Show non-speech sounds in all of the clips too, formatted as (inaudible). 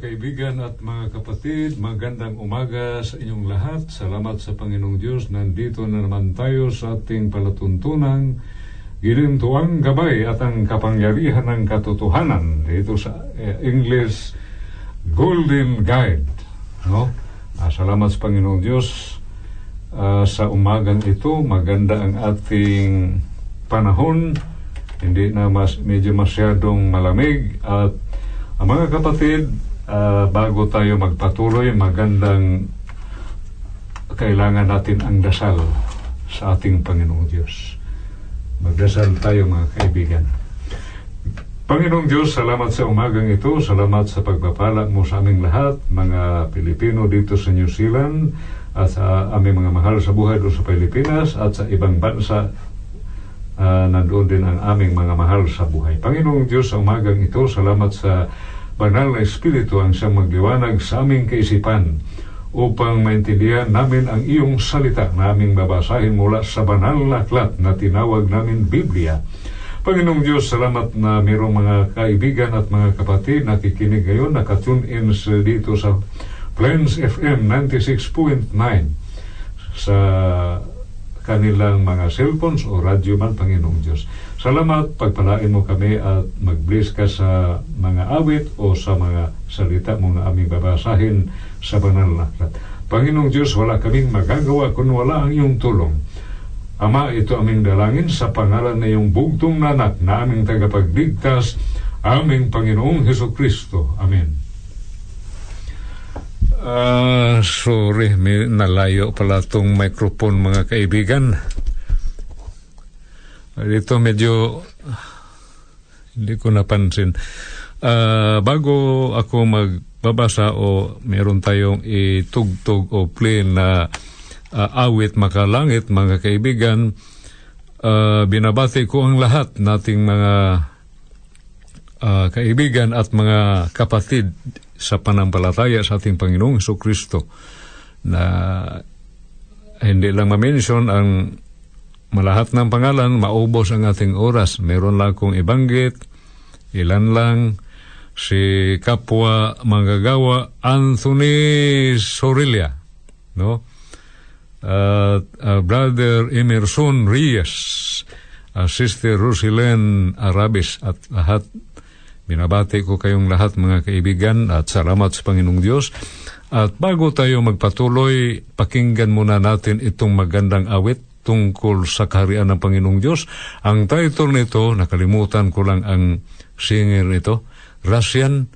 Mga kaibigan at mga kapatid, magandang umaga sa inyong lahat. Salamat sa Panginoong Diyos. Nandito na naman tayo sa ating palatuntunang gilintuang gabay at ang kapangyarihan ng katotohanan. Dito sa eh, English Golden Guide. No? Ah, salamat sa Panginoong Diyos. Ah, sa umagang ito, maganda ang ating panahon. Hindi na mas, medyo masyadong malamig at ang mga kapatid, ah, bago tayo magpatuloy, magandang kailangan natin ang dasal sa ating Panginoong Diyos. Magdasal tayo mga kaibigan. Panginoong Diyos, salamat sa umagang ito. Salamat sa pagpapala mo sa aming lahat, mga Pilipino dito sa New Zealand at sa aming mga mahal sa buhay doon sa Pilipinas at sa ibang bansa uh, nandoon din ang aming mga mahal sa buhay. Panginoong Diyos, sa umagang ito, salamat sa banal na Espiritu ang siyang magliwanag sa aming kaisipan upang maintindihan namin ang iyong salita na aming babasahin mula sa banal na aklat na tinawag namin Biblia. Panginoong Diyos, salamat na mayroong mga kaibigan at mga kapatid nakikinig ngayon, nakatune in dito sa Plains FM 96.9 sa kanilang mga cellphones o radyo man, Panginoong Diyos. Salamat, pagpalain mo kami at mag-bless ka sa mga awit o sa mga salita mo na aming babasahin sa banal na aklat. Panginoong Diyos, wala kaming magagawa kung wala ang iyong tulong. Ama, ito aming dalangin sa pangalan na iyong bugtong nanak na aming tagapagligtas, aming Panginoong Heso Kristo. Amen. Ah, sorry, may nalayo pala tong microphone mga kaibigan. Dito medyo hindi ko napansin. Ah, bago ako magbabasa o meron tayong itugtog o play na ah, awit makalangit mga kaibigan, ah, binabati ko ang lahat nating mga ah, kaibigan at mga kapatid sa panampalataya sa ating Panginoong Heso Kristo na hindi lang ma-mention ang malahat ng pangalan, maubos ang ating oras. Meron lang akong ibanggit, ilan lang, si kapwa manggagawa Anthony Sorilia, no? At uh, Brother Emerson Reyes, uh, Sister Rosilene Arabis at lahat Binabati ko kayong lahat mga kaibigan at salamat sa Panginoong Diyos. At bago tayo magpatuloy, pakinggan muna natin itong magandang awit tungkol sa kaharian ng Panginoong Diyos. Ang title nito, nakalimutan ko lang ang singer nito, Russian.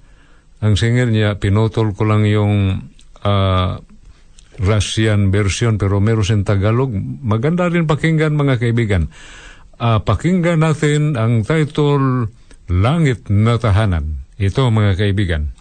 Ang singer niya, pinutol ko lang yung uh, Russian version pero meron sin Tagalog. Maganda rin pakinggan mga kaibigan. Uh, pakinggan natin ang title Langit na Tahanan. Ito mga kaibigan.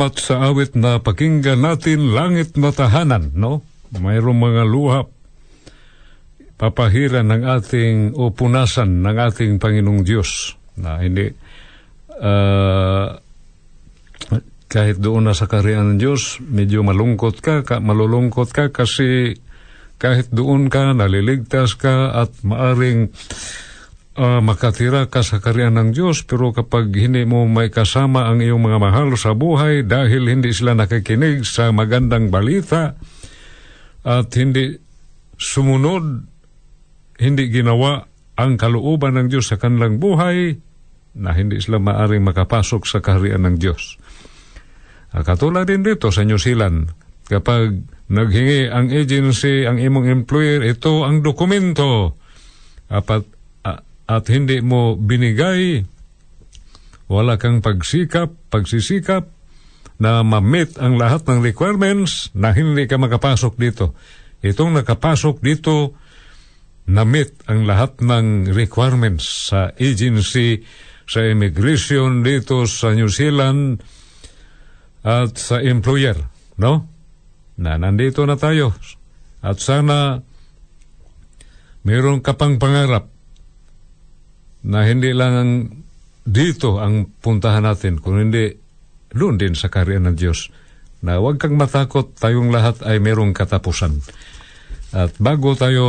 Salamat sa awit na pakinggan natin langit na tahanan, no? Mayroong mga luha papahiran ng ating o ng ating Panginoong Diyos na hindi uh, kahit doon na sa kariyan ng Diyos, medyo malungkot ka, ka, malulungkot ka kasi kahit doon ka, naliligtas ka at maaring uh, makatira ka sa karyan ng Diyos pero kapag hindi mo may kasama ang iyong mga mahal sa buhay dahil hindi sila nakikinig sa magandang balita at hindi sumunod, hindi ginawa ang kalooban ng Diyos sa kanilang buhay na hindi sila maaring makapasok sa kaharian ng Diyos. Uh, katulad din dito sa New Zealand, kapag naghingi ang agency, ang imong employer, ito ang dokumento. Apat, at hindi mo binigay, wala kang pagsikap, pagsisikap na ma-meet ang lahat ng requirements na hindi ka makapasok dito. Itong nakapasok dito, na-meet ang lahat ng requirements sa agency, sa immigration dito sa New Zealand at sa employer, no? Na nandito na tayo. At sana mayroon ka pang pangarap na hindi lang dito ang puntahan natin, kung hindi doon din sa karya ng Diyos. Na huwag kang matakot, tayong lahat ay merong katapusan. At bago tayo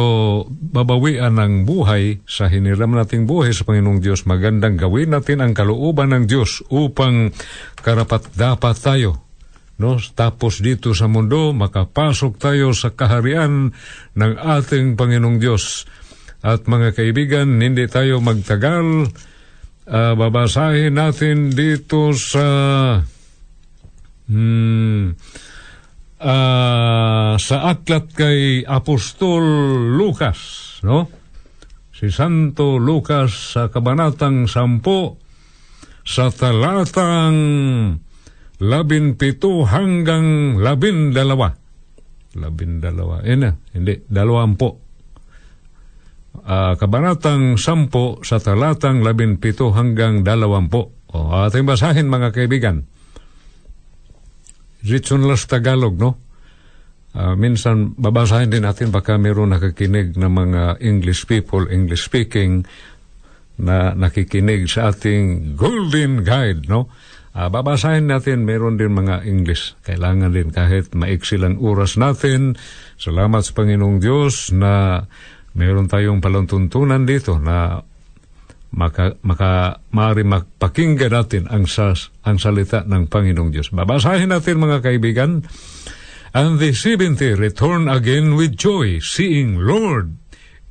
babawian ng buhay sa hiniram nating buhay sa Panginoong Diyos, magandang gawin natin ang kalooban ng Diyos upang karapat dapat tayo. No? Tapos dito sa mundo, makapasok tayo sa kaharian ng ating Panginoong Diyos at mga kaibigan, hindi tayo magtagal Uh, babasahin natin dito sa hmm, uh, sa aklat kay Apostol Lucas, no? Si Santo Lucas sa kabanatang sampo sa talatang labin pito hanggang labin dalawa. Labin dalawa. Eh na, hindi, dalawampo. Uh, kabanatang sampo sa talatang labin pito hanggang dalawampo. O, ating basahin mga kaibigan. Ritsunlas Tagalog, no? Uh, minsan babasahin din natin baka mayroon nakakinig ng mga English people, English speaking, na nakikinig sa ating Golden Guide, no? Uh, babasahin natin, mayroon din mga English. Kailangan din kahit maiksi lang oras natin. Salamat sa Panginoong Diyos na mayroon tayong palantuntunan dito na maka, maka maari magpakinggan natin ang, sas, ang salita ng Panginoong Diyos. Babasahin natin mga kaibigan. And the seventy return again with joy, seeing, Lord,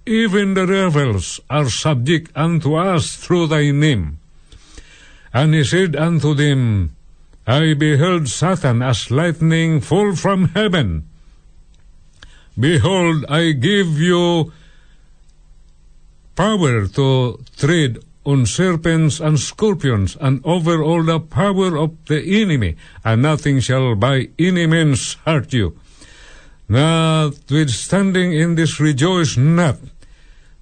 even the rebels are subject unto us through thy name. And he said unto them, I beheld Satan as lightning fall from heaven. Behold, I give you power to tread on serpents and scorpions, and over all the power of the enemy, and nothing shall by any means hurt you. Notwithstanding in this rejoice not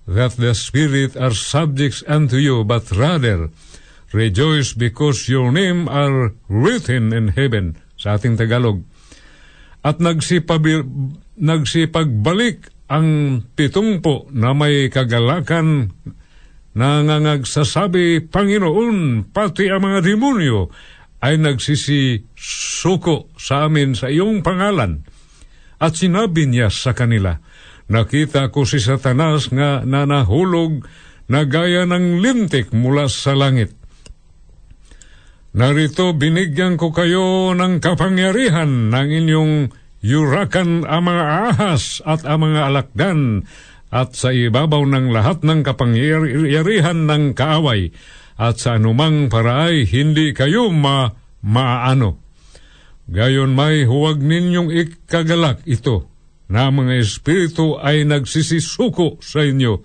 that the Spirit are subjects unto you, but rather rejoice because your name are written in heaven, sa ating Tagalog. At nagsipabi, nagsipagbalik ang pitungpo na may kagalakan na ngangagsasabi, Panginoon, pati ang mga demonyo ay nagsisisuko sa amin sa iyong pangalan. At sinabi niya sa kanila, Nakita ko si Satanas nga nanahulog na gaya ng lintik mula sa langit. Narito binigyan ko kayo ng kapangyarihan ng inyong yurakan ang mga ahas at ang mga alakdan at sa ibabaw ng lahat ng kapangyarihan ng kaaway at sa anumang paraay hindi kayo ma maano. Gayon may huwag ninyong ikagalak ito na mga espiritu ay nagsisisuko sa inyo,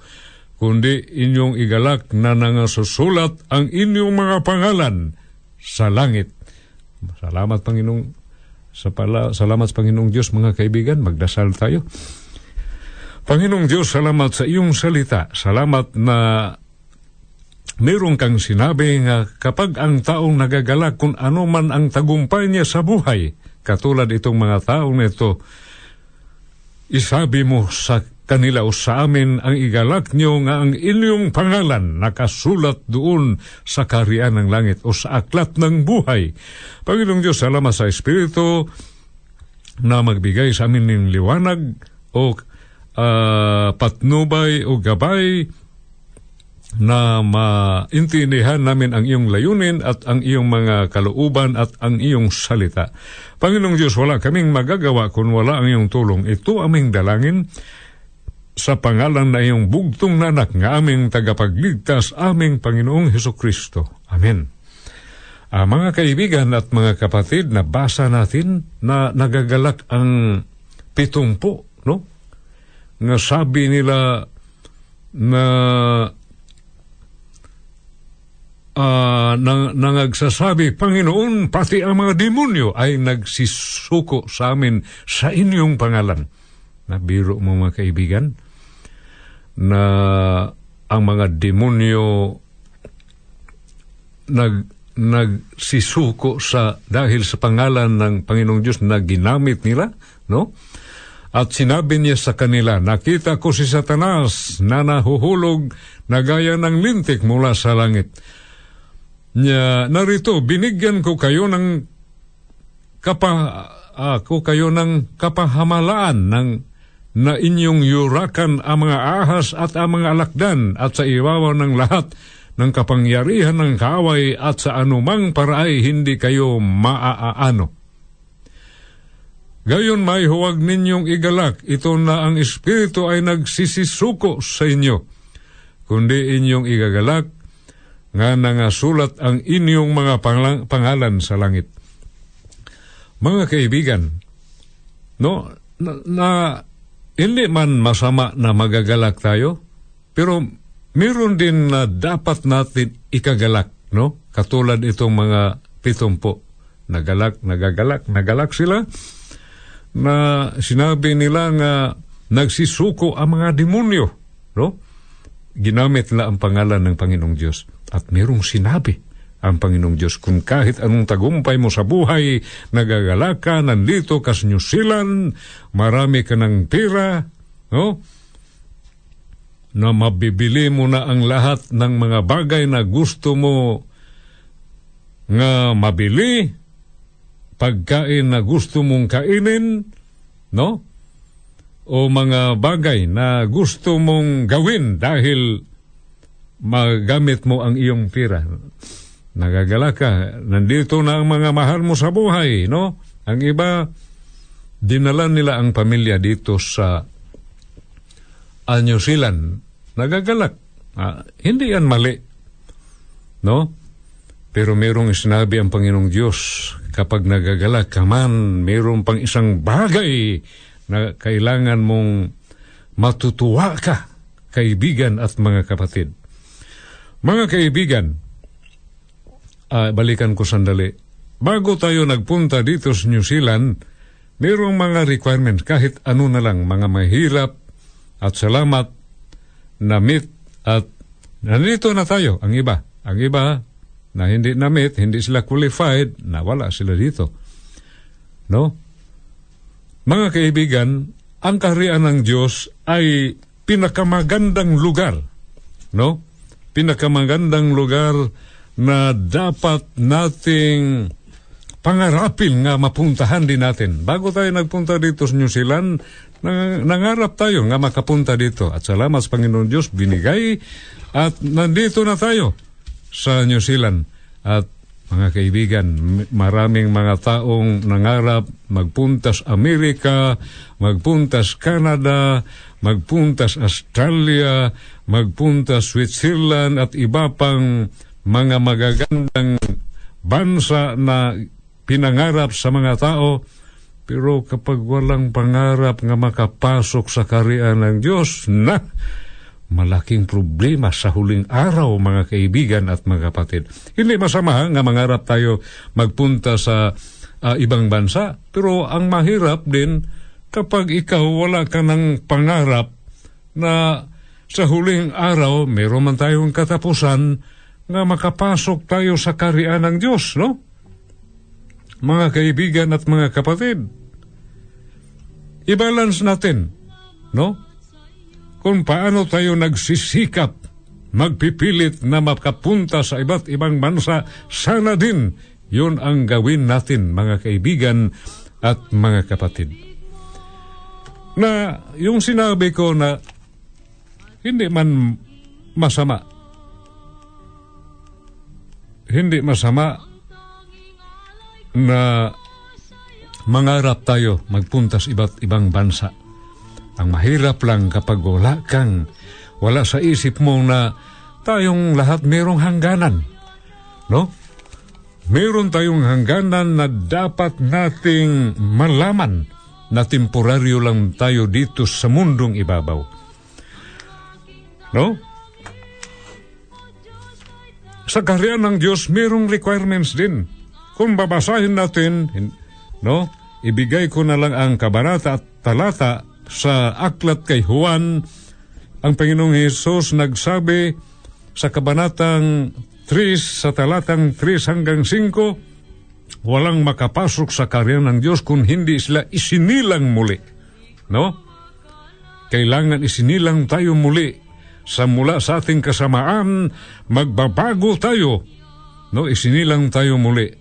kundi inyong igalak na nangasusulat ang inyong mga pangalan sa langit. Salamat Panginoong sa pala, salamat sa Panginoong Diyos mga kaibigan, magdasal tayo. Panginoong Diyos, salamat sa iyong salita. Salamat na meron kang sinabi nga kapag ang taong nagagalak kung ano man ang tagumpay niya sa buhay, katulad itong mga taong ito, isabi mo sa kanila sa amin ang igalak niyo nga ang inyong pangalan nakasulat doon sa karian ng langit o sa aklat ng buhay. Panginoong Diyos, salamat sa Espiritu na magbigay sa amin ng liwanag o uh, patnubay o gabay na maintindihan namin ang iyong layunin at ang iyong mga kalooban at ang iyong salita. Panginoong Diyos, wala kaming magagawa kung wala ang iyong tulong. Ito aming dalangin sa pangalan na iyong bugtong nanak nga aming tagapagligtas, aming Panginoong Heso Kristo. Amen. Uh, mga kaibigan at mga kapatid, nabasa natin na nagagalak ang pitumpo, no? Nga sabi nila na uh, nang, nangagsasabi, Panginoon, pati ang mga demonyo ay nagsisuko sa amin sa inyong pangalan. Nabiro mo mga kaibigan na ang mga demonyo nag nagsisuko sa dahil sa pangalan ng Panginoong Diyos na ginamit nila, no? At sinabi niya sa kanila, nakita ko si Satanas na nahuhulog na gaya ng lintik mula sa langit niya narito binigyan ko kayo ng kapa uh, kayo ng kapahamalaan ng na inyong yurakan ang mga ahas at ang mga alakdan at sa iwawa ng lahat ng kapangyarihan ng kaaway at sa anumang paraay hindi kayo maaaano. Gayon may huwag ninyong igalak, ito na ang Espiritu ay nagsisisuko sa inyo, kundi inyong igagalak nga nangasulat ang inyong mga panglang- pangalan sa langit. Mga kaibigan, no, na, na hindi man masama na magagalak tayo, pero meron din na dapat natin ikagalak, no? Katulad itong mga pitumpo. Nagalak, nagagalak, nagalak sila na sinabi nila nga nagsisuko ang mga demonyo, no? Ginamit nila ang pangalan ng Panginoong Diyos. At merong sinabi ang Panginoong Diyos, kung kahit anong tagumpay mo sa buhay, nagagalak ka, nandito ka sa New Zealand, marami ka ng pira, no? na mabibili mo na ang lahat ng mga bagay na gusto mo nga mabili, pagkain na gusto mong kainin, no? O mga bagay na gusto mong gawin dahil magamit mo ang iyong pira. Nagagala ka. Nandito na ang mga mahal mo sa buhay, no? Ang iba, dinala nila ang pamilya dito sa uh, New Zealand. Nagagalak. Ah, hindi yan mali. No? Pero merong sinabi ang Panginoong Diyos, kapag nagagalak ka man, merong pang isang bagay na kailangan mong matutuwa ka, kaibigan at mga kapatid. Mga kaibigan, ah, balikan ko sandali. Bago tayo nagpunta dito sa New Zealand, mayroong mga requirements, kahit ano na lang, mga mahirap at salamat na meet at nandito na tayo, ang iba. Ang iba na hindi na meet, hindi sila qualified, na wala sila dito. No? Mga kaibigan, ang kaharian ng Diyos ay pinakamagandang lugar. No? Pinakamagandang lugar na dapat nating pangarapin nga mapuntahan din natin. Bago tayo nagpunta dito sa New Zealand, nang, nangarap tayo nga makapunta dito. At salamat sa Panginoon Diyos, binigay at nandito na tayo sa New Zealand. At mga kaibigan, maraming mga taong nangarap magpuntas Amerika, magpuntas Canada, magpuntas Australia, magpuntas Switzerland at iba pang mga magagandang bansa na pinangarap sa mga tao, pero kapag walang pangarap nga makapasok sa karian ng Diyos, na malaking problema sa huling araw, mga kaibigan at mga kapatid. Hindi masama nga mangarap tayo magpunta sa uh, ibang bansa, pero ang mahirap din kapag ikaw wala ka ng pangarap na sa huling araw, meron man tayong katapusan nga makapasok tayo sa karian ng Diyos, no? mga kaibigan at mga kapatid. I-balance natin, no? Kung paano tayo nagsisikap, magpipilit na makapunta sa iba't ibang bansa, sana din yun ang gawin natin, mga kaibigan at mga kapatid. Na yung sinabi ko na hindi man masama, hindi masama na mangarap tayo magpunta sa iba't ibang bansa. Ang mahirap lang kapag wala kang, wala sa isip mo na tayong lahat merong hangganan. No? Meron tayong hangganan na dapat nating malaman na temporaryo lang tayo dito sa mundong ibabaw. No? Sa kaharian ng Diyos, merong requirements din kung babasahin natin, no, ibigay ko na lang ang kabanata at talata sa aklat kay Juan, ang Panginoong Hesus nagsabi sa kabanatang 3 sa talatang 3 hanggang 5, walang makapasok sa karyan ng Diyos kung hindi sila isinilang muli. No? Kailangan isinilang tayo muli sa mula sa ating kasamaan, magbabago tayo. No, isinilang tayo muli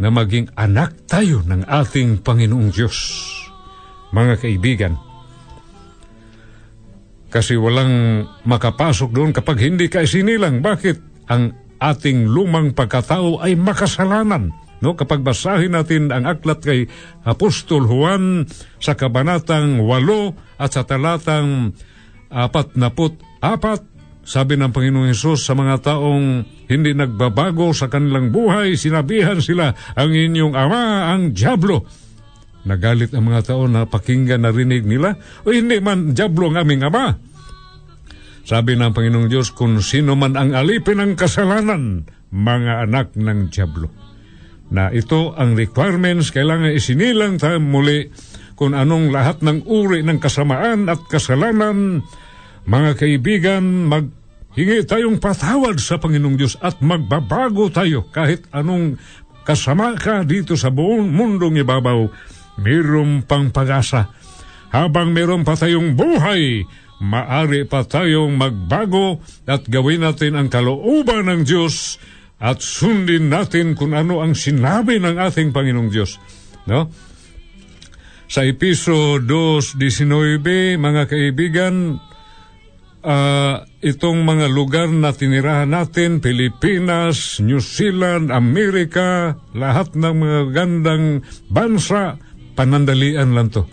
na maging anak tayo ng ating Panginoong Diyos. Mga kaibigan, kasi walang makapasok doon kapag hindi ka isinilang. Bakit? Ang ating lumang pagkatao ay makasalanan. No, kapag basahin natin ang aklat kay Apostol Juan sa kabanatang 8 at sa talatang 44, sabi ng Panginoong Hesus sa mga taong hindi nagbabago sa kanilang buhay, sinabihan sila, ang inyong ama ang Diablo. Nagalit ang mga tao na pakinggan narinig nila, o hindi man Diablo ang aming ama. Sabi ng Panginoong Diyos, kung sino man ang alipin ng kasalanan, mga anak ng Diablo. Na ito ang requirements, kailangan isinilang tayo muli kung anong lahat ng uri ng kasamaan at kasalanan. Mga kaibigan, mag Hingi tayong patawad sa Panginoong Diyos at magbabago tayo kahit anong kasama ka dito sa buong mundong ibabaw. Mayroong pang pag-asa. Habang mayroon pa tayong buhay, maari pa tayong magbago at gawin natin ang kalooban ng Diyos at sundin natin kung ano ang sinabi ng ating Panginoong Diyos. No? Sa Episo 2.19, mga kaibigan, uh, itong mga lugar na tinirahan natin, Pilipinas, New Zealand, Amerika, lahat ng mga gandang bansa, panandalian lang to.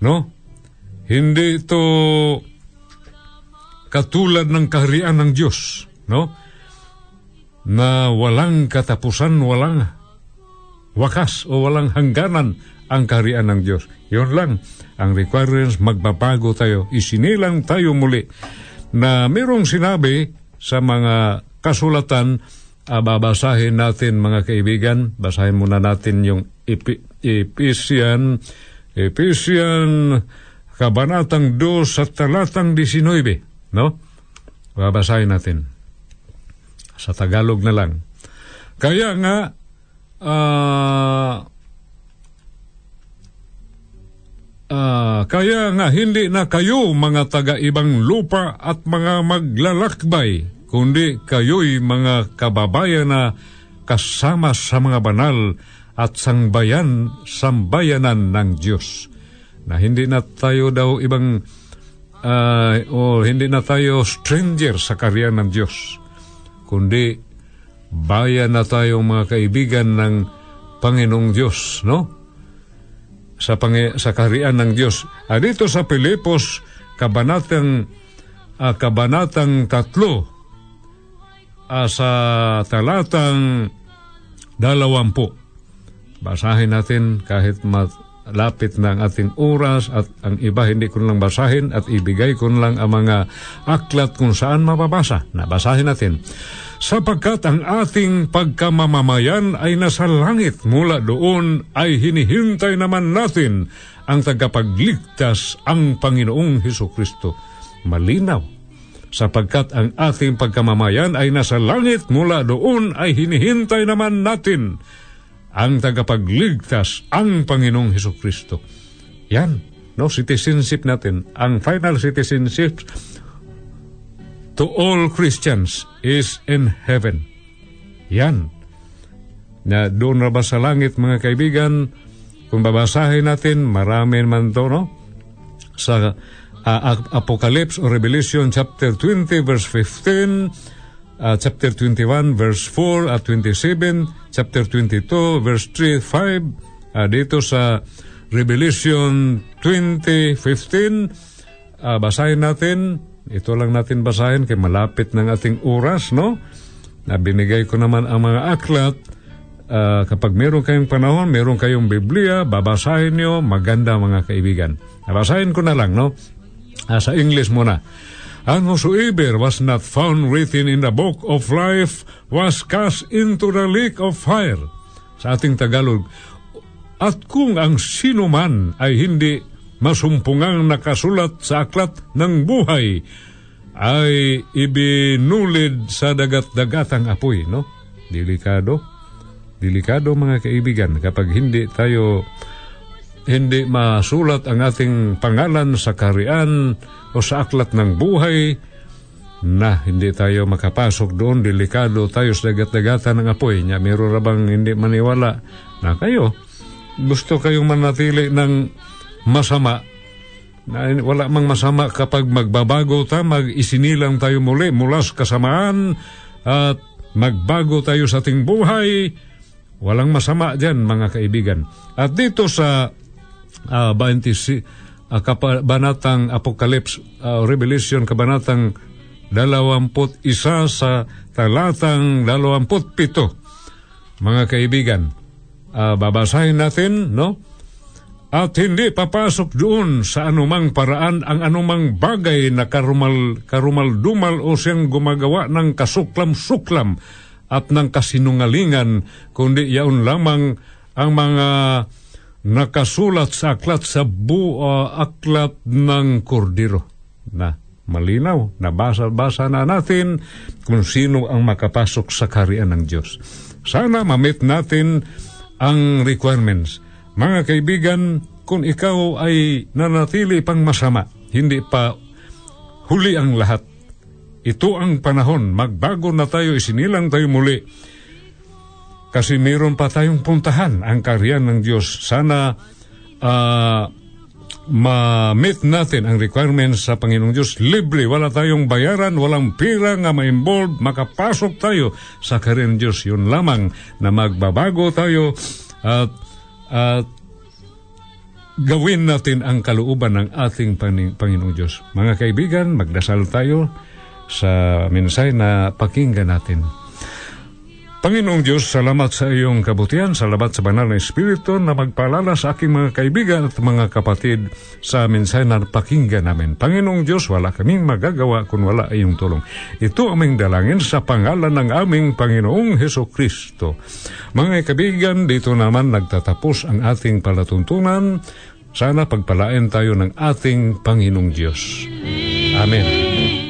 No? Hindi ito katulad ng kaharian ng Diyos, no? Na walang katapusan, walang wakas o walang hangganan ang kaharian ng Diyos. Yun lang ang requirements, magbabago tayo. Isinilang tayo muli na mayroong sinabi sa mga kasulatan, uh, babasahin natin mga kaibigan, basahin muna natin yung Epi- Ephesian, Ephesian, Kabanatang 2 sa talatang 19, no? Babasahin natin. Sa Tagalog na lang. Kaya nga, uh, Uh, kaya nga hindi na kayo mga taga-ibang lupa at mga maglalakbay, kundi kayo'y mga kababayan na kasama sa mga banal at sangbayan, sambayanan ng Diyos. Na hindi na tayo daw ibang, uh, o hindi na tayo stranger sa karya ng Diyos, kundi bayan na tayo mga kaibigan ng Panginoong Diyos, no? Sa, pangi, sa kaharian ng Diyos. Uh, dito sa Pilipos, kabanatang, uh, kabanatang tatlo, uh, sa talatang dalawampu. Basahin natin kahit malapit na ang ating oras at ang iba hindi ko lang basahin at ibigay ko lang ang mga aklat kung saan mababasa. Nabasahin natin sapagkat ang ating pagkamamamayan ay nasa langit mula doon ay hinihintay naman natin ang tagapagligtas ang Panginoong Heso Kristo. Malinaw, sapagkat ang ating pagkamamayan ay nasa langit mula doon ay hinihintay naman natin ang tagapagligtas ang Panginoong Heso Kristo. Yan, no, citizenship natin. Ang final citizenship to all Christians is in heaven. Yan. Na doon na ba sa langit, mga kaibigan, kung babasahin natin, marami man to, no? Sa uh, Apocalypse or Revelation chapter 20 verse 15, uh, chapter 21 verse 4 at 27, chapter 22 verse 3, 5, uh, dito sa Revelation 20, 15, uh, basahin natin, ito lang natin basahin kay malapit ng ating oras, no? Na binigay ko naman ang mga aklat. Uh, kapag meron kayong panahon, meron kayong Biblia, babasahin nyo, maganda mga kaibigan. Babasahin ko na lang, no? Uh, sa English muna. And whosoever was not found written in the book of life was cast into the lake of fire. Sa ating Tagalog, at kung ang sino man ay hindi masumpungang nakasulat sa aklat ng buhay ay ibinulid sa dagat-dagatang apoy, no? Delikado. Delikado mga kaibigan kapag hindi tayo hindi masulat ang ating pangalan sa karian o sa aklat ng buhay na hindi tayo makapasok doon, delikado tayo sa dagat-dagatan ng apoy. Nya, meron bang hindi maniwala na kayo gusto kayong manatili ng masama na wala mang masama kapag magbabago ta, mag-isinilang tayo muli mula sa kasamaan at magbago tayo sa ating buhay. Walang masama diyan mga kaibigan. At dito sa uh, 20, uh, kabanatang Apocalypse, uh, Revelation, kabanatang dalawamput isa sa talatang dalawamput pito. Mga kaibigan, uh, babasahin natin, no? At hindi papasok doon sa anumang paraan ang anumang bagay na karumal, karumal-dumal o siyang gumagawa ng kasuklam-suklam at ng kasinungalingan, kundi yaon lamang ang mga nakasulat sa aklat sa buo aklat ng kordiro. Na malinaw, nabasa-basa na natin kung sino ang makapasok sa karian ng Diyos. Sana mamit natin ang requirements mga kaibigan, kung ikaw ay nanatili pang masama, hindi pa huli ang lahat. Ito ang panahon, magbago na tayo, isinilang tayo muli. Kasi mayroon pa tayong puntahan ang karyan ng Diyos. Sana uh, ma-meet natin ang requirements sa Panginoong Diyos. Libre, wala tayong bayaran, walang pira nga ma-involve, makapasok tayo sa karyan ng Diyos. Yun lamang na magbabago tayo at at gawin natin ang kalooban ng ating Panginoong Diyos. Mga kaibigan, magdasal tayo sa mensahe na pakinggan natin. Panginoong Diyos, salamat sa iyong kabutihan, salamat sa banal na Espiritu na magpalala sa aking mga kaibigan at mga kapatid sa mensahe na pakinggan namin. Panginoong Diyos, wala kaming magagawa kung wala iyong tulong. Ito aming dalangin sa pangalan ng aming Panginoong Heso Kristo. Mga kaibigan, dito naman nagtatapos ang ating palatuntunan. Sana pagpalain tayo ng ating Panginoong Diyos. Amen.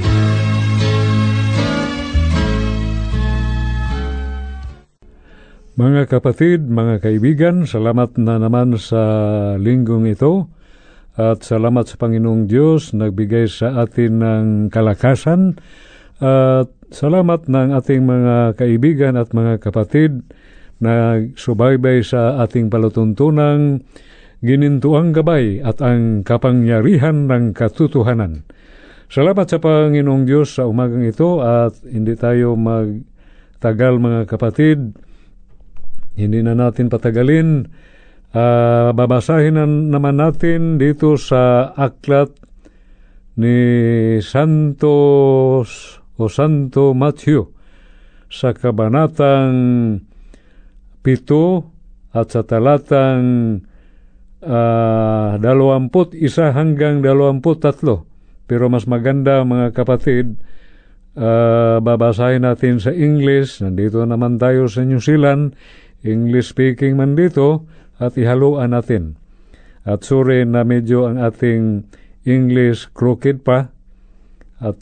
Mga kapatid, mga kaibigan, salamat na naman sa linggong ito at salamat sa Panginoong Diyos nagbigay sa atin ng kalakasan at salamat ng ating mga kaibigan at mga kapatid na subaybay sa ating palatuntunang ginintuang gabay at ang kapangyarihan ng katotohanan. Salamat sa Panginoong Diyos sa umagang ito at hindi tayo magtagal mga kapatid hindi na natin patagalin. Uh, babasahin na naman natin dito sa aklat ni Santos o Santo Matthew sa kabanatang pito at sa talatang uh, isa hanggang dalawamput tatlo. Pero mas maganda mga kapatid, uh, babasahin natin sa English. Nandito naman tayo sa New Zealand. English speaking man dito at ihaluan natin. At sorry na medyo ang ating English crooked pa at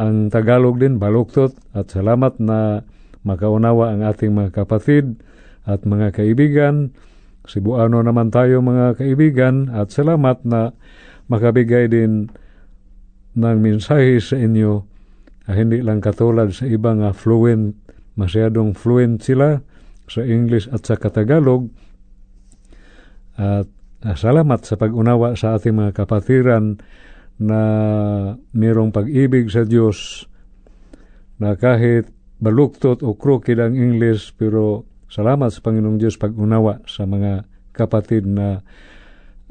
ang Tagalog din baluktot at salamat na makaunawa ang ating mga kapatid at mga kaibigan. Cebuano naman tayo mga kaibigan at salamat na makabigay din ng mensahe sa inyo ah, hindi lang katulad sa ibang fluent, masyadong fluent sila sa English at sa Katagalog. At uh, salamat sa pag-unawa sa ating mga kapatiran na mayroong pag-ibig sa Diyos na kahit baluktot o crooked ang English pero salamat sa Panginoong Diyos pag-unawa sa mga kapatid na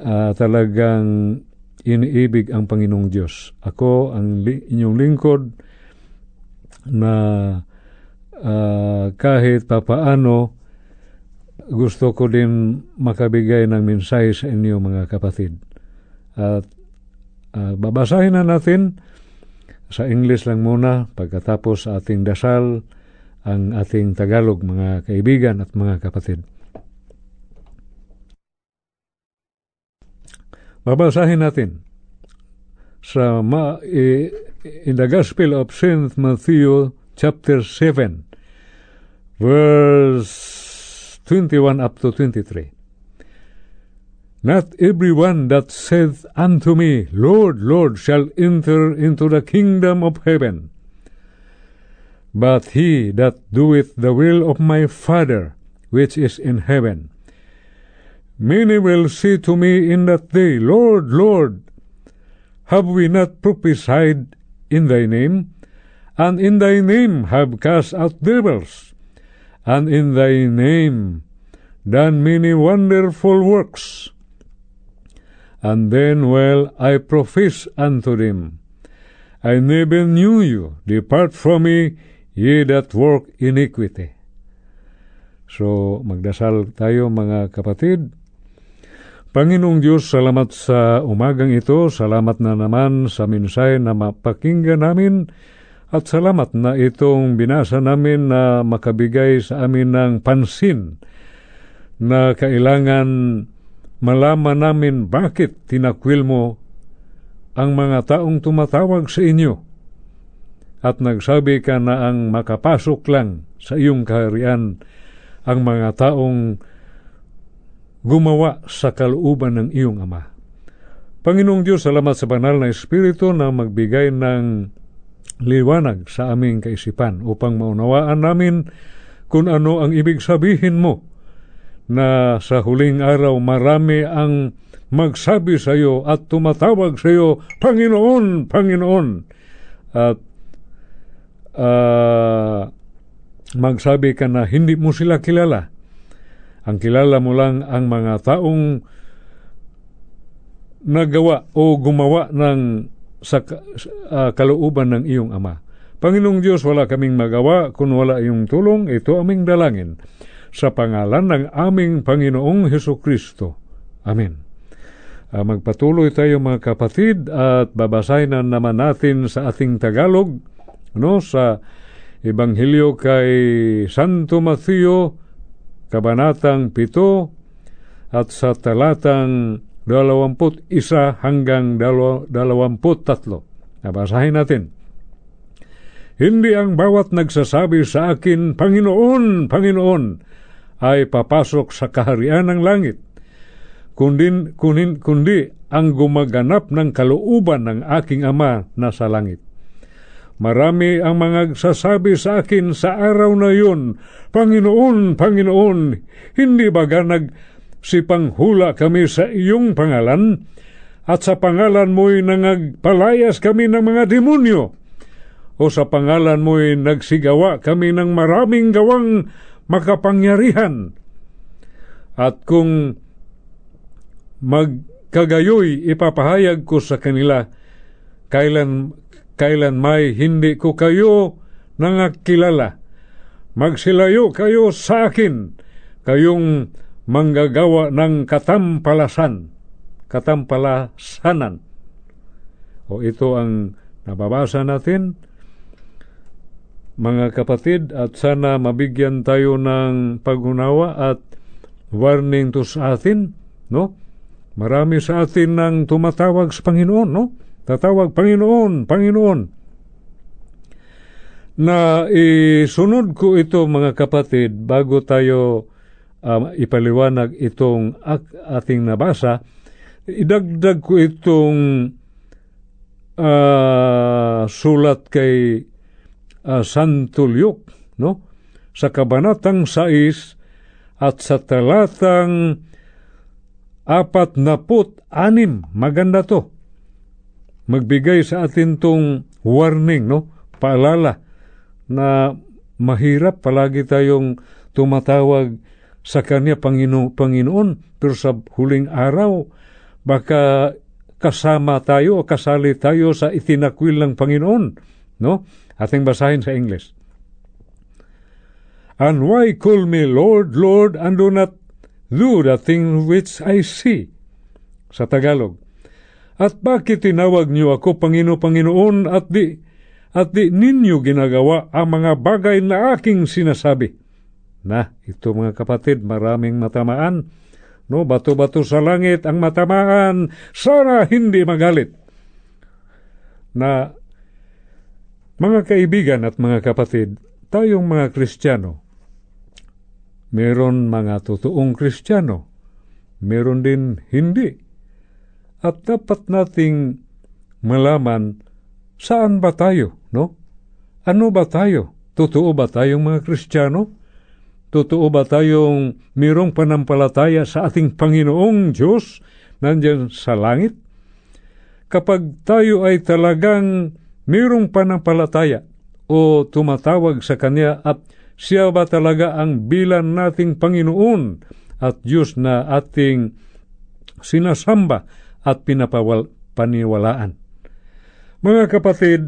uh, talagang iniibig ang Panginoong Diyos. Ako ang li- inyong lingkod na uh, kahit papaano gusto ko din makabigay ng mensahe sa inyo mga kapatid. At uh, babasahin na natin sa English lang muna pagkatapos ating dasal ang ating Tagalog mga kaibigan at mga kapatid. Babasahin natin sa ma, in the Gospel of St. Matthew chapter 7 verse 21 up to 23. Not everyone that saith unto me, Lord, Lord, shall enter into the kingdom of heaven, but he that doeth the will of my Father which is in heaven. Many will say to me in that day, Lord, Lord, have we not prophesied in thy name? And in thy name have cast out devils? And in thy name done many wonderful works? And then will I profess unto them, I never knew you. Depart from me, ye that work iniquity. So, magdasal tayo mga kapatid. Panginoong Diyos, salamat sa umagang ito. Salamat na naman sa minsay na mapakinggan namin. At salamat na itong binasa namin na makabigay sa amin ng pansin na kailangan malaman namin bakit tinakwil mo ang mga taong tumatawag sa inyo at nagsabi ka na ang makapasok lang sa iyong kaharian ang mga taong gumawa sa kalooban ng iyong Ama. Panginoong Diyos, salamat sa banal na Espiritu na magbigay ng liwanag sa aming kaisipan upang maunawaan namin kung ano ang ibig sabihin mo na sa huling araw marami ang magsabi sa iyo at tumatawag sa iyo, Panginoon, Panginoon. At uh, magsabi ka na hindi mo sila kilala. Ang kilala mo lang ang mga taong nagawa o gumawa ng sa uh, kalooban ng iyong Ama. Panginoong Diyos, wala kaming magawa kung wala iyong tulong, ito aming dalangin. Sa pangalan ng aming Panginoong Heso Kristo. Amen. Uh, magpatuloy tayo mga kapatid at babasahin na naman natin sa ating Tagalog no sa Ebanghelyo kay Santo Mateo kabanatang 7 at sa talatang 21 hanggang 23. Nabasahin natin. Hindi ang bawat nagsasabi sa akin, Panginoon, Panginoon, ay papasok sa kaharian ng langit, kundi, kundi, kundi ang gumaganap ng kalooban ng aking Ama na sa langit. Marami ang mga sasabi sa akin sa araw na yun, Panginoon, Panginoon, hindi ba nag si panghula kami sa iyong pangalan, at sa pangalan mo'y nangagpalayas kami ng mga demonyo, o sa pangalan mo'y nagsigawa kami ng maraming gawang makapangyarihan. At kung magkagayoy ipapahayag ko sa kanila, kailan, kailan may hindi ko kayo nangakilala. Magsilayo kayo sa akin, kayong manggagawa ng katampalasan, katampalasanan. O ito ang nababasa natin, mga kapatid, at sana mabigyan tayo ng pagunawa at warning to sa atin, no? Marami sa atin nang tumatawag sa Panginoon, no? Tatawag, Panginoon, Panginoon. Na isunod ko ito, mga kapatid, bago tayo um, ipaliwanag itong ating nabasa, idagdag ko itong uh, sulat kay uh, Santulyok, no? Sa kabanatang 6 at sa talatang apat na put anim, maganda to. Magbigay sa atin tong warning, no? Paalala na mahirap palagi tayong tumatawag sa Kanya Pangino, Panginoon, pero sa huling araw, baka kasama tayo o kasali tayo sa itinakwil ng Panginoon. No? Ating basahin sa English. And why call me Lord, Lord, and do not do the thing which I see? Sa Tagalog. At bakit tinawag niyo ako Pangino, Panginoon, at di, at di ninyo ginagawa ang mga bagay na aking sinasabi? Na, ito mga kapatid, maraming matamaan. No bato-bato sa langit ang matamaan. Sana hindi magalit. Na mga kaibigan at mga kapatid tayong mga Kristiyano meron mga totoong Kristiyano meron din hindi. At dapat nating malaman saan ba tayo no? Ano ba tayo? Totoo ba tayong mga Kristiyano Totoo ba tayong mayroong panampalataya sa ating Panginoong Diyos nandyan sa langit? Kapag tayo ay talagang mayroong panampalataya o tumatawag sa Kanya at siya ba talaga ang bilan nating Panginoon at Diyos na ating sinasamba at pinapawal paniwalaan. Mga kapatid,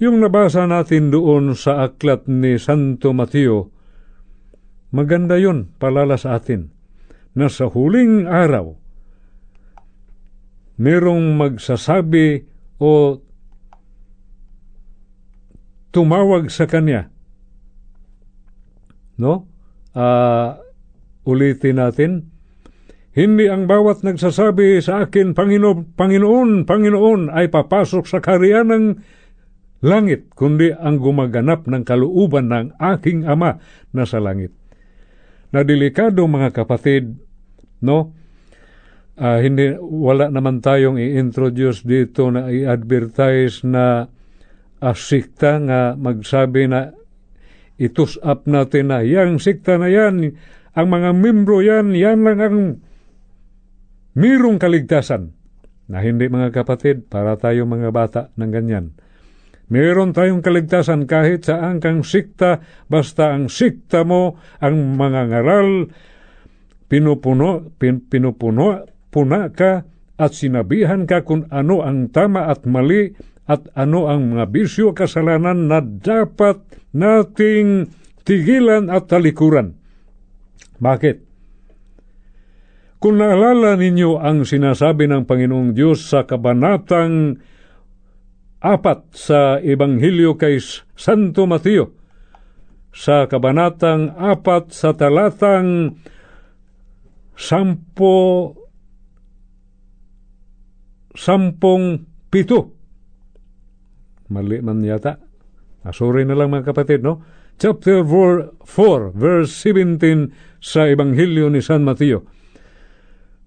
yung nabasa natin doon sa aklat ni Santo Mateo, Maganda yon palala sa atin na sa huling araw, merong magsasabi o tumawag sa kanya. No? Uh, ulitin natin. Hindi ang bawat nagsasabi sa akin, Panginoon, Panginoon, Panginoon, ay papasok sa kariyan ng langit, kundi ang gumaganap ng kaluuban ng aking Ama na sa langit na delikado mga kapatid, no? Uh, hindi wala naman tayong i-introduce dito na i-advertise na asikta nga magsabi na itus up natin na yang sikta na yan, ang mga membro yan, yan lang ang mirong kaligtasan. Na hindi mga kapatid, para tayo mga bata ng ganyan. Meron tayong kaligtasan kahit sa angkang sikta, basta ang sikta mo, ang mga ngaral, pinupuno, pin, pinupuno, puna ka, at sinabihan ka kung ano ang tama at mali, at ano ang mga bisyo kasalanan na dapat nating tigilan at talikuran. Bakit? Kung naalala ninyo ang sinasabi ng Panginoong Diyos sa kabanatang apat sa Ebanghelyo kay Santo Mateo sa kabanatang apat sa talatang sampo sampung pito. Mali man yata. Asuri na lang mga kapatid, no? Chapter 4, 4 verse 17 sa Ebanghelyo ni San Mateo.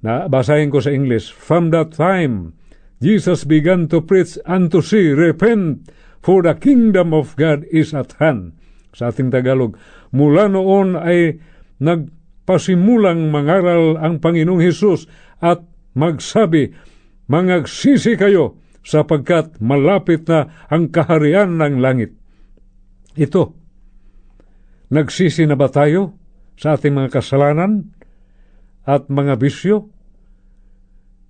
Na basahin ko sa English. From that time, Jesus began to preach and to say, Repent, for the kingdom of God is at hand. Sa ating Tagalog, mula noon ay nagpasimulang mangaral ang Panginoong Hesus at magsabi, Mangagsisi kayo sapagkat malapit na ang kaharian ng langit. Ito, nagsisi na ba tayo sa ating mga kasalanan at mga bisyo?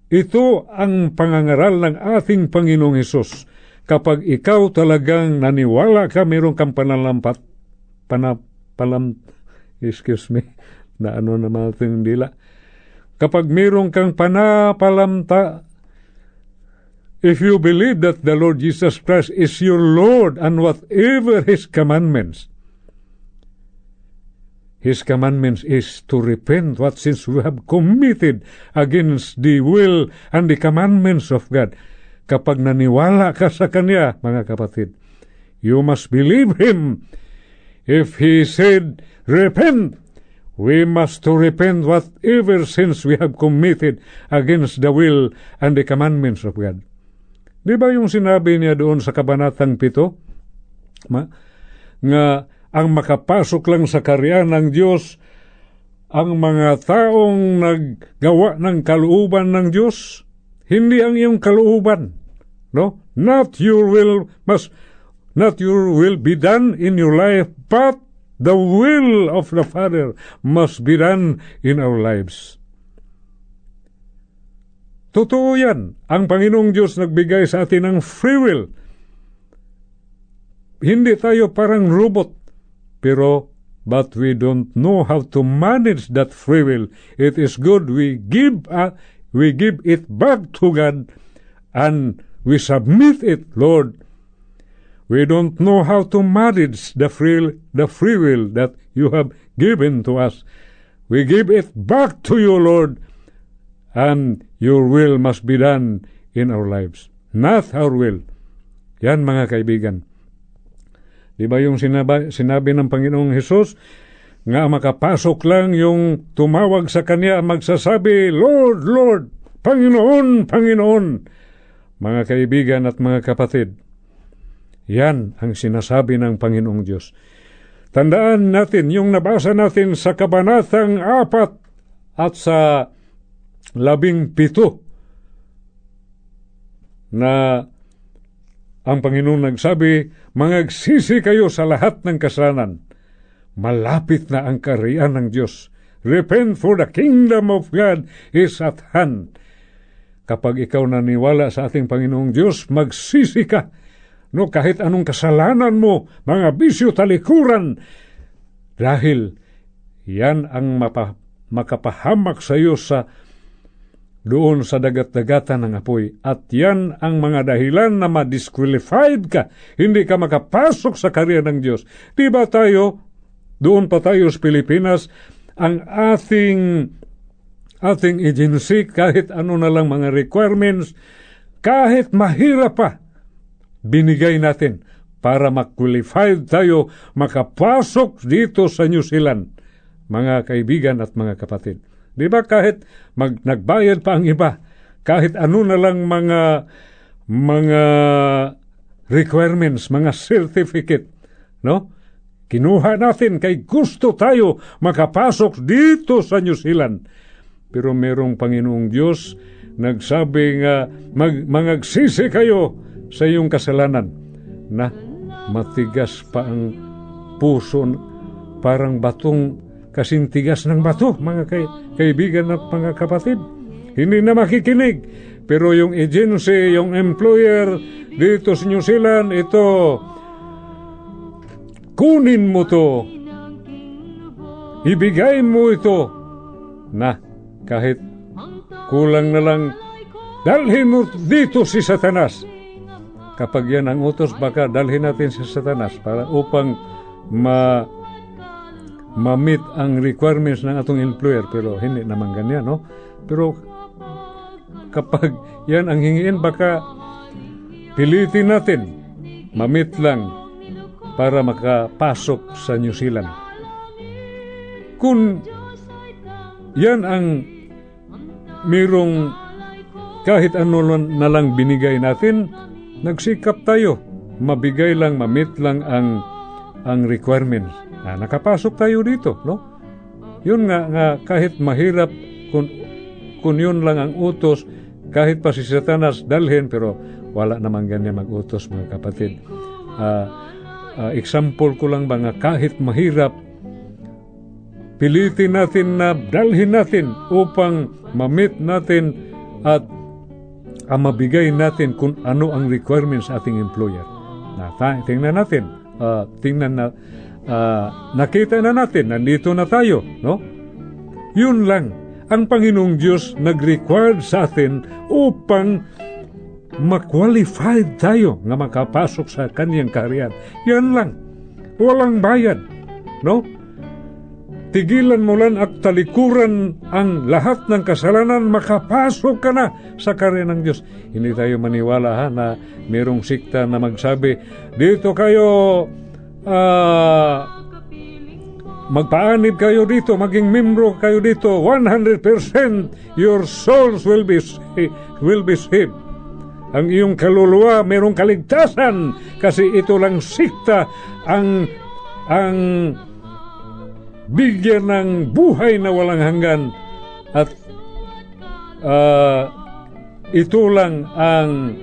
Ito ang pangangaral ng ating Panginoong Hesus. Kapag ikaw talagang naniwala ka, meron kang panalampat, pana, palam, excuse me, (laughs) na ano naman ating dila. Kapag meron kang panapalamta, if you believe that the Lord Jesus Christ is your Lord and whatever His commandments, His commandments is to repent what sins we have committed against the will and the commandments of God. Kapag naniwala ka sa Kanya, mga kapatid, you must believe Him. If He said, repent, we must to repent whatever sins we have committed against the will and the commandments of God. Di ba yung sinabi niya doon sa kabanatang pito? Ma, nga ang makapasok lang sa karyan ng Diyos ang mga taong naggawa ng kalooban ng Diyos, hindi ang iyong kalooban. No? Not your will must not your will be done in your life, but the will of the Father must be done in our lives. Totoo yan. Ang Panginoong Diyos nagbigay sa atin ng free will. Hindi tayo parang robot pero but we don't know how to manage that free will. It is good we give uh, we give it back to God and we submit it, Lord. We don't know how to manage the free the free will that you have given to us. We give it back to you, Lord, and your will must be done in our lives. Not our will. Yan mga kaibigan. Di ba yung sinabi, sinabi ng Panginoong Hesus, nga makapasok lang yung tumawag sa Kanya magsasabi, Lord, Lord, Panginoon, Panginoon. Mga kaibigan at mga kapatid, yan ang sinasabi ng Panginoong Diyos. Tandaan natin yung nabasa natin sa Kabanatang apat at sa labing pito na ang Panginoon nagsabi, Mangagsisi kayo sa lahat ng kasalanan. Malapit na ang kariyan ng Diyos. Repent for the kingdom of God is at hand. Kapag ikaw naniwala sa ating Panginoong Diyos, magsisi ka. No, kahit anong kasalanan mo, mga bisyo talikuran, dahil yan ang mapa, makapahamak sa iyo sa doon sa dagat-dagatan ng apoy. At yan ang mga dahilan na ma-disqualified ka. Hindi ka makapasok sa karya ng Diyos. Di ba tayo, doon pa tayo sa Pilipinas, ang ating ating agency, kahit ano na lang mga requirements, kahit mahirap pa, binigay natin para mag-qualified tayo makapasok dito sa New Zealand, mga kaibigan at mga kapatid. Di ba kahit mag, nagbayad pa ang iba, kahit ano na lang mga mga requirements, mga certificate, no? Kinuha natin kay gusto tayo makapasok dito sa New Zealand. Pero merong Panginoong Diyos nagsabi nga mag, mangagsisi kayo sa iyong kasalanan na matigas pa ang puso parang batong kasing tigas ng bato, mga kay, kaibigan at mga kapatid. Hindi na makikinig. Pero yung agency, yung employer dito sa New Zealand, ito, kunin mo to. Ibigay mo ito. Na, kahit kulang na lang, dalhin mo dito si Satanas. Kapag yan ang utos, baka dalhin natin si Satanas para upang ma ma-meet ang requirements ng atong employer pero hindi naman ganyan no? Pero kapag yan ang hingiin baka pilitin natin ma-meet lang para makapasok sa New Zealand. Kung yan ang mirong kahit ano na lang binigay natin nagsikap tayo. Mabigay lang ma-meet lang ang ang requirements Ah, nakapasok tayo dito, no? Yun nga, nga kahit mahirap kung, kung yun lang ang utos, kahit pa si Satanas dalhin, pero wala naman ganyan mag-utos, mga kapatid. Uh, uh, example ko lang nga kahit mahirap, pilitin natin na dalhin natin upang ma-meet natin at uh, mabigay natin kung ano ang requirements ating employer. Na, tingnan natin, uh, tingnan na, uh, nakita na natin, nandito na tayo, no? Yun lang, ang Panginoong Diyos nag-require sa atin upang ma-qualified tayo na makapasok sa kanyang kaharian. Yan lang. Walang bayad. No? Tigilan mo lang at talikuran ang lahat ng kasalanan, makapasok ka na sa karya ng Diyos. Hindi tayo maniwala ha, na mayroong sikta na magsabi, dito kayo uh, magpaanib kayo dito, maging membro kayo dito, 100% your souls will be will be saved. Ang iyong kaluluwa mayroong kaligtasan kasi ito lang sikta ang ang bigyan ng buhay na walang hanggan at uh, ito lang ang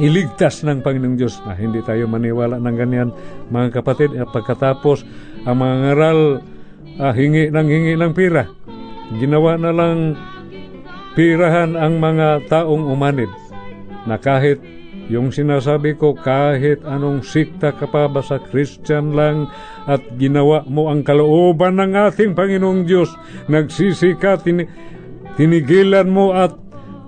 iligtas ng Panginoong Diyos na hindi tayo maniwala ng ganyan mga kapatid at pagkatapos ang mga ngaral ah, hingi ng hingi ng pira. Ginawa na lang pirahan ang mga taong umanid na kahit yung sinasabi ko kahit anong sikta ka pa ba sa Christian lang at ginawa mo ang kalooban ng ating Panginoong Diyos nagsisi ka tin, tinigilan mo at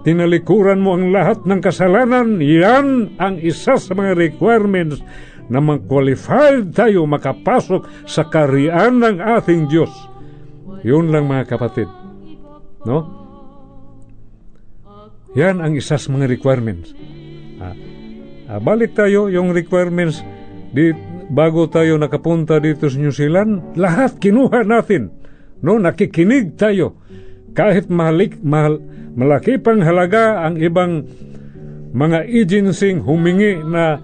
tinalikuran mo ang lahat ng kasalanan, yan ang isa sa mga requirements na mag-qualified tayo makapasok sa karian ng ating Diyos. Yun lang mga kapatid. No? Yan ang isa sa mga requirements. Ah, ah, balik tayo yung requirements di, bago tayo nakapunta dito sa New Zealand, lahat kinuha natin. No, nakikinig tayo. Kahit mahalik, mahal, malaki pang halaga ang ibang mga agency humingi na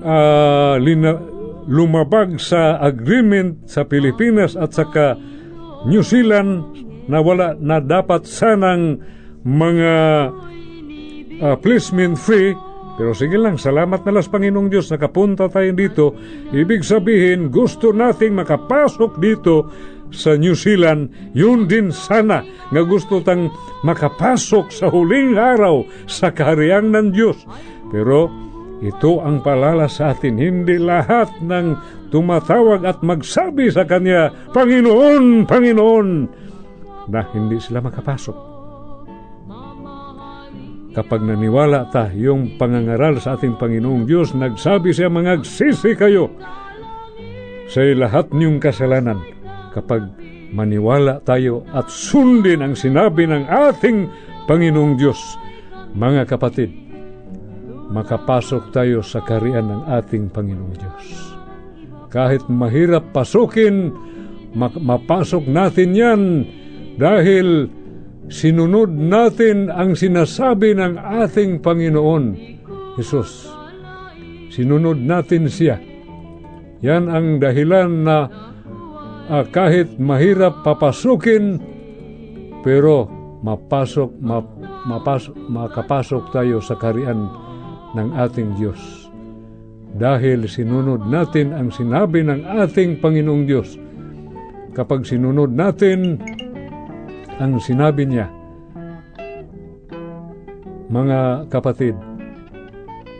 uh, lina, lumabag sa agreement sa Pilipinas at saka New Zealand na wala na dapat sanang mga uh, placement free pero sige lang, salamat na las Panginoong Diyos, nakapunta tayo dito. Ibig sabihin, gusto nating makapasok dito sa New Zealand, yun din sana nga gusto tang makapasok sa huling araw sa kahariang ng Diyos. Pero ito ang palala sa atin, hindi lahat ng tumatawag at magsabi sa Kanya, Panginoon, Panginoon, na hindi sila makapasok kapag naniwala ta yung pangangaral sa ating Panginoong Diyos, nagsabi siya, mangagsisi kayo sa lahat niyong kasalanan. Kapag maniwala tayo at sundin ang sinabi ng ating Panginoong Diyos, mga kapatid, makapasok tayo sa karian ng ating Panginoong Diyos. Kahit mahirap pasukin, mapasok natin yan dahil sinunod natin ang sinasabi ng ating Panginoon, Jesus. Sinunod natin siya. Yan ang dahilan na uh, kahit mahirap papasukin, pero mapasok, map, mapasok, makapasok tayo sa karian ng ating Diyos. Dahil sinunod natin ang sinabi ng ating Panginoong Diyos. Kapag sinunod natin ang sinabi niya, Mga kapatid,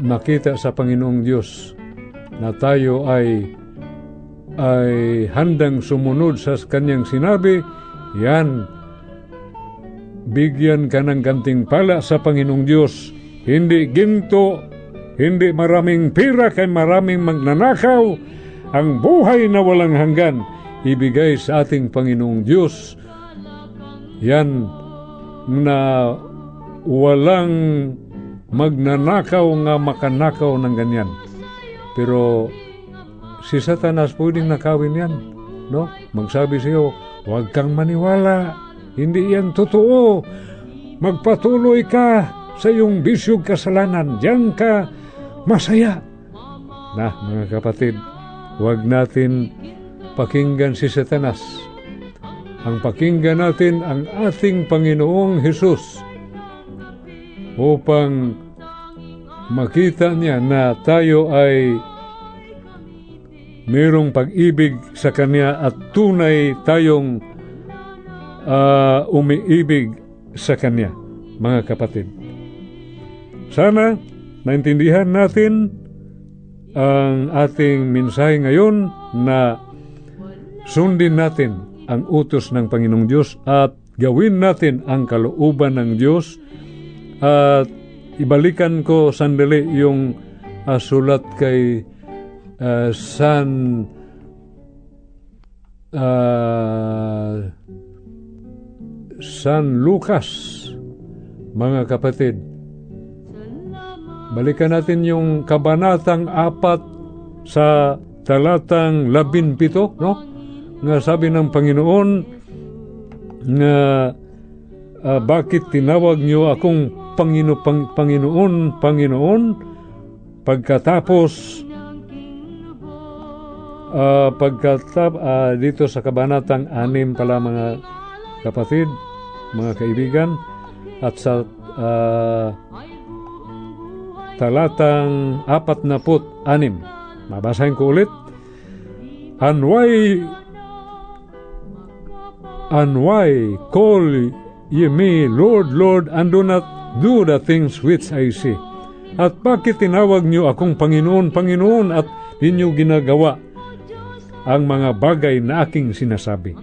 makita sa Panginoong Diyos na tayo ay ay handang sumunod sa kanyang sinabi, yan, bigyan ka ng ganting pala sa Panginoong Diyos. Hindi ginto, hindi maraming pira kay maraming magnanakaw, ang buhay na walang hanggan, ibigay sa ating Panginoong Diyos yan na walang magnanakaw nga makanakaw ng ganyan. Pero si Satanas pwedeng nakawin yan. No? Magsabi siyo, huwag kang maniwala. Hindi yan totoo. Magpatuloy ka sa iyong bisyog kasalanan. Diyan ka masaya. Na, mga kapatid, huwag natin pakinggan si Satanas ang pakinggan natin ang ating Panginoong Hesus upang makita niya na tayo ay mayroong pag-ibig sa Kanya at tunay tayong uh, umiibig sa Kanya, mga kapatid. Sana naintindihan natin ang ating mensahe ngayon na sundin natin ang utos ng Panginoong Diyos at gawin natin ang kalooban ng Diyos at ibalikan ko sandali yung uh, sulat kay uh, San uh, San Lucas mga kapatid. Balikan natin yung kabanatang apat sa talatang labin pito no? Nga sabi ng Panginoon nga uh, bakit tinawag niyo akong Pangino, pang, Panginoon, Panginoon? Pagkatapos uh, pagkatap uh, dito sa kabanatang anim pala mga kapatid, mga kaibigan at sa uh, talatang apat na put anim. Mabasahin ko ulit. And why call ye me Lord, Lord, and do not do the things which I say? At bakit tinawag niyo akong Panginoon, Panginoon, at ninyo ginagawa ang mga bagay na aking sinasabi?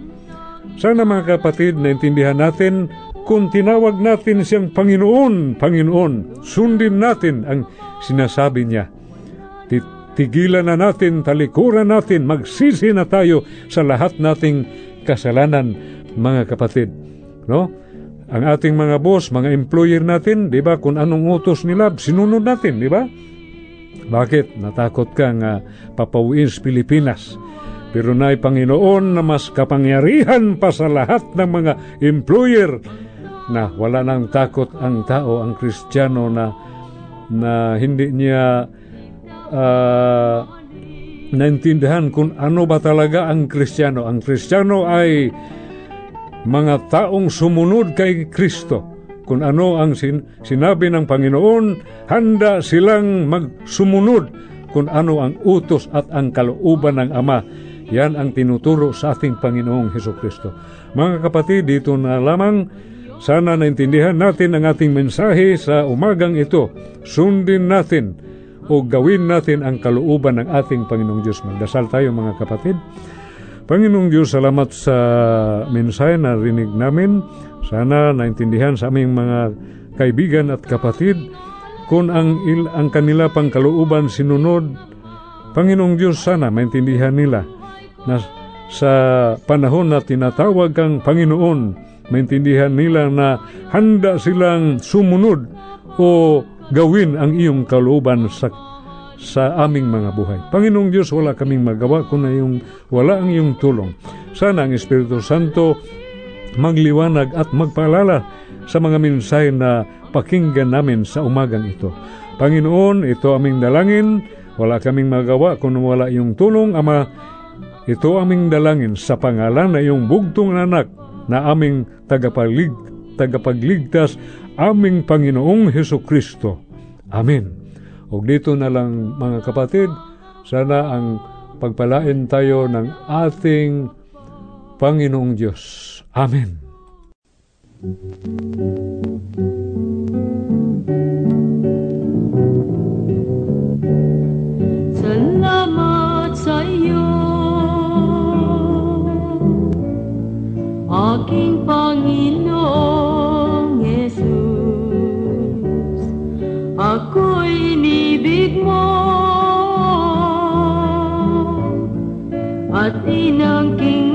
Sana mga kapatid, naintindihan natin kung tinawag natin siyang Panginoon, Panginoon, sundin natin ang sinasabi niya. Tigilan na natin, talikuran natin, magsisi na tayo sa lahat nating kasalanan mga kapatid. No? Ang ating mga boss, mga employer natin, di ba, kung anong utos nila, sinunod natin, di ba? Bakit? Natakot ka nga papauwiin sa Pilipinas. Pero na'y Panginoon na mas kapangyarihan pa sa lahat ng mga employer na wala nang takot ang tao, ang Kristiyano na na hindi niya uh, naintindihan kung ano ba talaga ang Kristiyano. Ang Kristiyano ay mga taong sumunod kay Kristo. Kung ano ang sin- sinabi ng Panginoon, handa silang magsumunod kung ano ang utos at ang kalooban ng Ama. Yan ang tinuturo sa ating Panginoong Heso Kristo. Mga kapatid, dito na lamang sana naintindihan natin ang ating mensahe sa umagang ito. Sundin natin o gawin natin ang kalooban ng ating Panginoong Diyos. Magdasal tayo mga kapatid. Panginoong Diyos, salamat sa mensahe na rinig namin. Sana naintindihan sa aming mga kaibigan at kapatid kung ang, il, ang kanila pang kalooban sinunod. Panginoong Diyos, sana maintindihan nila na sa panahon na tinatawag kang Panginoon, maintindihan nila na handa silang sumunod o gawin ang iyong kalooban sa sa aming mga buhay. Panginoong Diyos, wala kaming magawa kung na yung, wala ang iyong tulong. Sana ang Espiritu Santo magliwanag at magpaalala sa mga mensahe na pakinggan namin sa umagang ito. Panginoon, ito aming dalangin, wala kaming magawa kung wala iyong tulong, Ama, ito aming dalangin sa pangalan na iyong bugtong anak na aming tagapaglig, tagapagligtas, aming Panginoong Heso Kristo. Amen. O dito na lang mga kapatid, sana ang pagpalain tayo ng ating Panginoong Diyos. Amen. Salamat aking Panginoong Jesus. Ako'y inibig mo at inangking